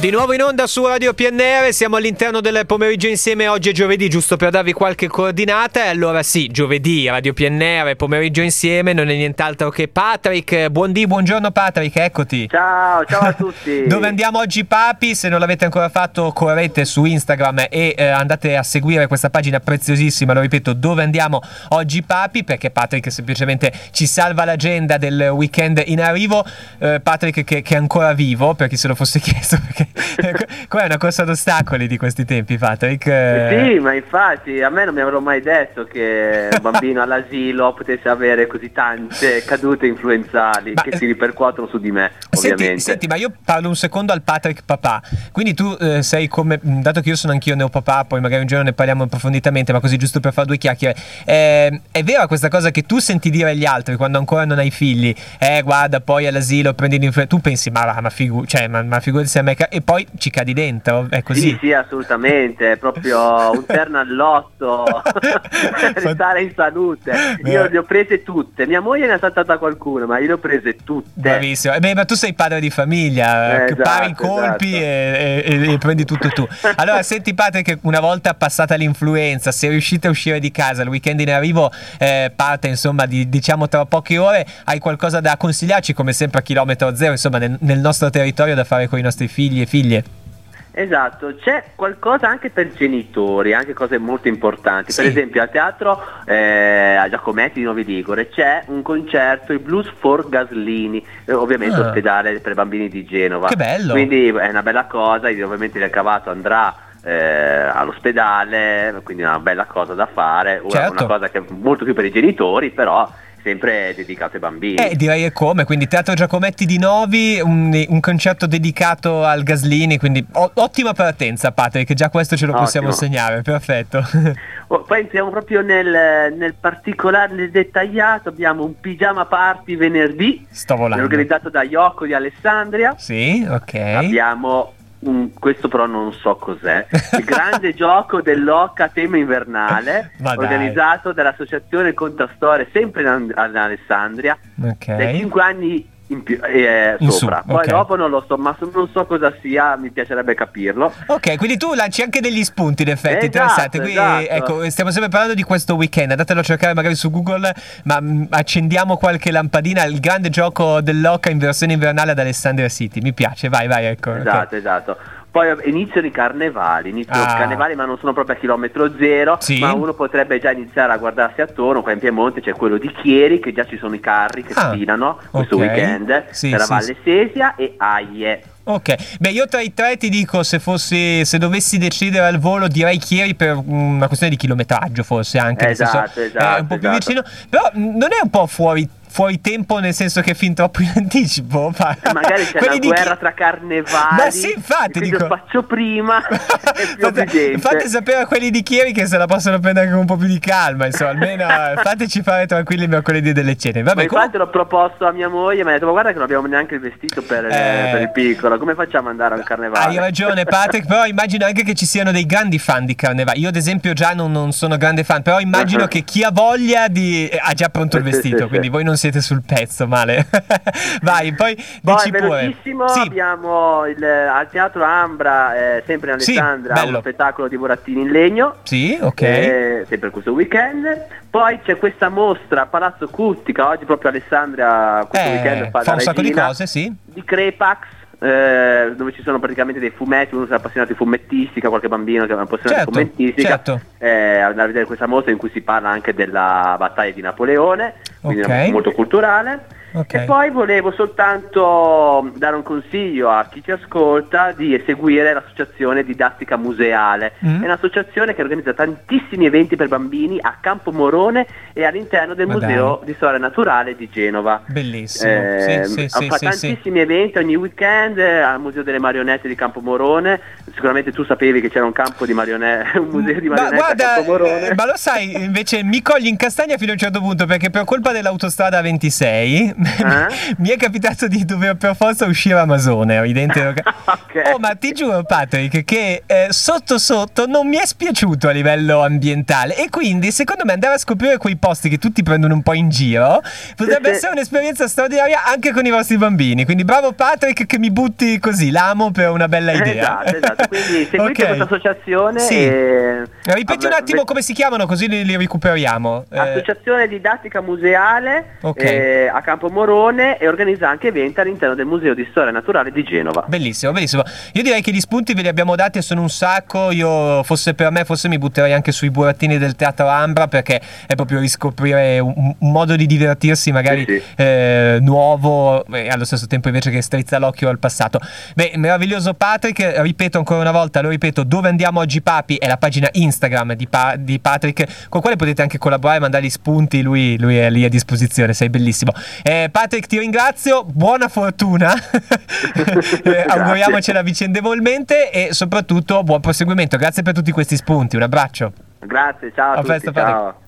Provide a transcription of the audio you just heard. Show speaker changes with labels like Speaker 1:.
Speaker 1: Di nuovo in onda su Radio PNR, siamo all'interno del pomeriggio insieme, oggi è giovedì, giusto per darvi qualche coordinata. E allora sì, giovedì, Radio PNR, pomeriggio insieme, non è nient'altro che Patrick. Buondì, buongiorno Patrick, eccoti.
Speaker 2: Ciao, ciao a tutti.
Speaker 1: Dove andiamo oggi papi? Se non l'avete ancora fatto correte su Instagram e eh, andate a seguire questa pagina preziosissima, lo ripeto, dove andiamo oggi papi? Perché Patrick semplicemente ci salva l'agenda del weekend in arrivo. Eh, Patrick che, che, è ancora vivo, per chi se lo fosse chiesto, perché Qua è una corsa d'ostacoli di questi tempi, Patrick.
Speaker 2: Sì, ma infatti a me non mi avrò mai detto che un bambino all'asilo potesse avere così tante cadute influenzali ma, che si ripercuotono su di me,
Speaker 1: senti, senti, ma io parlo un secondo al Patrick papà. Quindi tu eh, sei come, dato che io sono anch'io neopapà, poi magari un giorno ne parliamo approfonditamente, ma così giusto per fare due chiacchiere. Eh, è vera questa cosa che tu senti dire agli altri quando ancora non hai figli? Eh, guarda, poi all'asilo prendi l'influenza. Tu pensi, ma, ma, figu- cioè, ma, ma figurati se a me... Ca- e poi ci cadi dentro, è così.
Speaker 2: Sì, sì, assolutamente, è proprio un terno all'otto per stare in salute. Io le ho prese tutte, mia moglie ne ha saltata qualcuno, ma io le ho prese tutte.
Speaker 1: Bravissimo, eh beh, ma tu sei padre di famiglia, eh, esatto, pari i colpi esatto. e, e, e, prendi tutto tu. Allora, senti Patrick, una volta passata l'influenza, se riuscite a uscire di casa, il weekend in arrivo eh, parte insomma di, diciamo tra poche ore, hai qualcosa da consigliarci come sempre a chilometro zero, insomma nel, nel nostro territorio da fare con i nostri figli e figlie?
Speaker 2: Esatto, c'è qualcosa anche per genitori, anche cose molto importanti. Sì. Per esempio al teatro eh, a Giacometti di Novi Ligure c'è un concerto, il Blues for Gaslini, eh, ovviamente ah. ospedale per bambini di Genova.
Speaker 1: Che bello!
Speaker 2: Quindi è una bella cosa, ovviamente il cavato andrà eh, all'ospedale, quindi è una bella cosa da fare, certo. una cosa che è molto più per i genitori, però sempre dedicato ai bambini.
Speaker 1: Eh, direi è come, quindi Teatro Giacometti di Novi, un, un concerto dedicato al Gaslini, quindi o, ottima partenza Patrick, già questo ce lo Ottimo. possiamo segnare, perfetto.
Speaker 2: Oh, poi entriamo proprio nel, nel, particolare, nel dettagliato, abbiamo un pigiama party venerdì,
Speaker 1: Sto volando.
Speaker 2: organizzato da Iocco di Alessandria.
Speaker 1: Sì, ok.
Speaker 2: Abbiamo un, questo però non so cos'è, il grande gioco dell'Occa tema invernale organizzato dall'associazione Contastore sempre in, in Alessandria okay. dai 5 anni in più, eh, in sopra. Su, Poi okay. dopo non lo so, ma non so cosa sia, mi piacerebbe capirlo.
Speaker 1: Ok, quindi tu lanci anche degli spunti in effetti esatto, interessanti. Quindi, esatto. ecco, stiamo sempre parlando di questo weekend, andatelo a cercare magari su Google, ma mm, accendiamo qualche lampadina, il grande gioco dell'Oca in versione invernale ad Alessandria City. Mi piace, vai, vai, ecco.
Speaker 2: Esatto, okay. esatto. Poi iniziano i carnevali, iniziano ah. i carnevali ma non sono proprio a chilometro zero, sì. ma uno potrebbe già iniziare a guardarsi attorno, qua in Piemonte c'è quello di Chieri, che già ci sono i carri che ah. sfilano questo okay. weekend, sì, per la Valle Sesia e Aie.
Speaker 1: Ok, beh io tra i tre ti dico se fossi, se dovessi decidere al volo direi Chieri per una questione di chilometraggio forse anche,
Speaker 2: esatto, senso, esatto,
Speaker 1: è un po'
Speaker 2: esatto.
Speaker 1: più vicino, però non è un po' fuori fuori tempo nel senso che fin troppo in anticipo.
Speaker 2: Eh, magari c'è una guerra chi... tra carnevali.
Speaker 1: Ma sì, infatti dico...
Speaker 2: lo faccio prima.
Speaker 1: fate, fate, sapere a quelli di Chieri che se la possono prendere con un po' più di calma, insomma, almeno fateci fare tranquilli i mercoledì delle cene. Vabbè,
Speaker 2: ma infatti com... l'ho proposto a mia moglie, mi ha detto "Ma guarda che non abbiamo neanche il vestito per, eh... per il piccolo, come facciamo ad andare al carnevale?".
Speaker 1: Hai ragione, Patrick, però immagino anche che ci siano dei grandi fan di carnevale. Io ad esempio già non, non sono grande fan, però immagino uh-huh. che chi ha voglia di ha già pronto il vestito, quindi voi non siete sul pezzo, male. Vai, poi dici
Speaker 2: poi,
Speaker 1: pure.
Speaker 2: Sì. abbiamo il, al Teatro Ambra, eh, sempre in Alessandra, sì, uno spettacolo di burattini in legno.
Speaker 1: Sì, ok.
Speaker 2: Eh, sempre questo weekend. Poi c'è questa mostra a Palazzo Custica, oggi proprio Alessandria questo
Speaker 1: eh,
Speaker 2: weekend fa,
Speaker 1: fa un sacco di cose, sì.
Speaker 2: Di Crepax eh, dove ci sono praticamente dei fumetti, uno si è appassionato di fumettistica, qualche bambino che è appassionato certo, di fumettistica, certo. eh, andare a vedere questa mostra in cui si parla anche della battaglia di Napoleone, quindi okay. molto culturale. Okay. E poi volevo soltanto dare un consiglio a chi ci ascolta di seguire l'associazione didattica museale. Mm. È un'associazione che organizza tantissimi eventi per bambini a Campo Morone e all'interno del Ma Museo dai. di Storia Naturale di Genova.
Speaker 1: Bellissimo. Eh, sì, sì,
Speaker 2: fa sì, tantissimi eventi ogni weekend al Museo delle Marionette di Campo Morone. Sicuramente tu sapevi che c'era un campo di marionette, un museo di marionette ma, guarda, a Morone.
Speaker 1: Ma lo sai, invece mi cogli in castagna fino a un certo punto perché per colpa dell'autostrada 26 eh? mi è capitato di dover per forza uscire Amazone, evidente. okay. Oh, ma ti giuro, Patrick, che eh, sotto sotto non mi è spiaciuto a livello ambientale. E quindi, secondo me, andare a scoprire quei posti che tutti prendono un po' in giro potrebbe essere un'esperienza straordinaria anche con i vostri bambini. Quindi, bravo Patrick, che mi butti così l'amo per una bella idea.
Speaker 2: Esatto, esatto. Quindi, seguite okay. questa associazione.
Speaker 1: Sì. E... Ripeti un attimo come si chiamano, così li, li recuperiamo.
Speaker 2: Eh, Associazione Didattica Museale okay. eh, a Campomorone e organizza anche eventi all'interno del Museo di Storia Naturale di Genova.
Speaker 1: Bellissimo, bellissimo. Io direi che gli spunti ve li abbiamo dati e sono un sacco. Io, fosse per me, forse mi butterei anche sui burattini del Teatro Ambra perché è proprio riscoprire un, un modo di divertirsi magari sì, sì. Eh, nuovo e allo stesso tempo invece che strizza l'occhio al passato. Beh, meraviglioso Patrick, ripeto ancora una volta, lo ripeto, dove andiamo oggi papi è la pagina Instagram di, pa- di Patrick con quale potete anche collaborare, mandargli spunti, lui, lui è lì a disposizione, sei bellissimo. Eh, Patrick ti ringrazio, buona fortuna, eh, auguriamocela vicendevolmente e soprattutto buon proseguimento, grazie per tutti questi spunti, un abbraccio.
Speaker 2: Grazie, ciao a, a tutti, presto, ciao.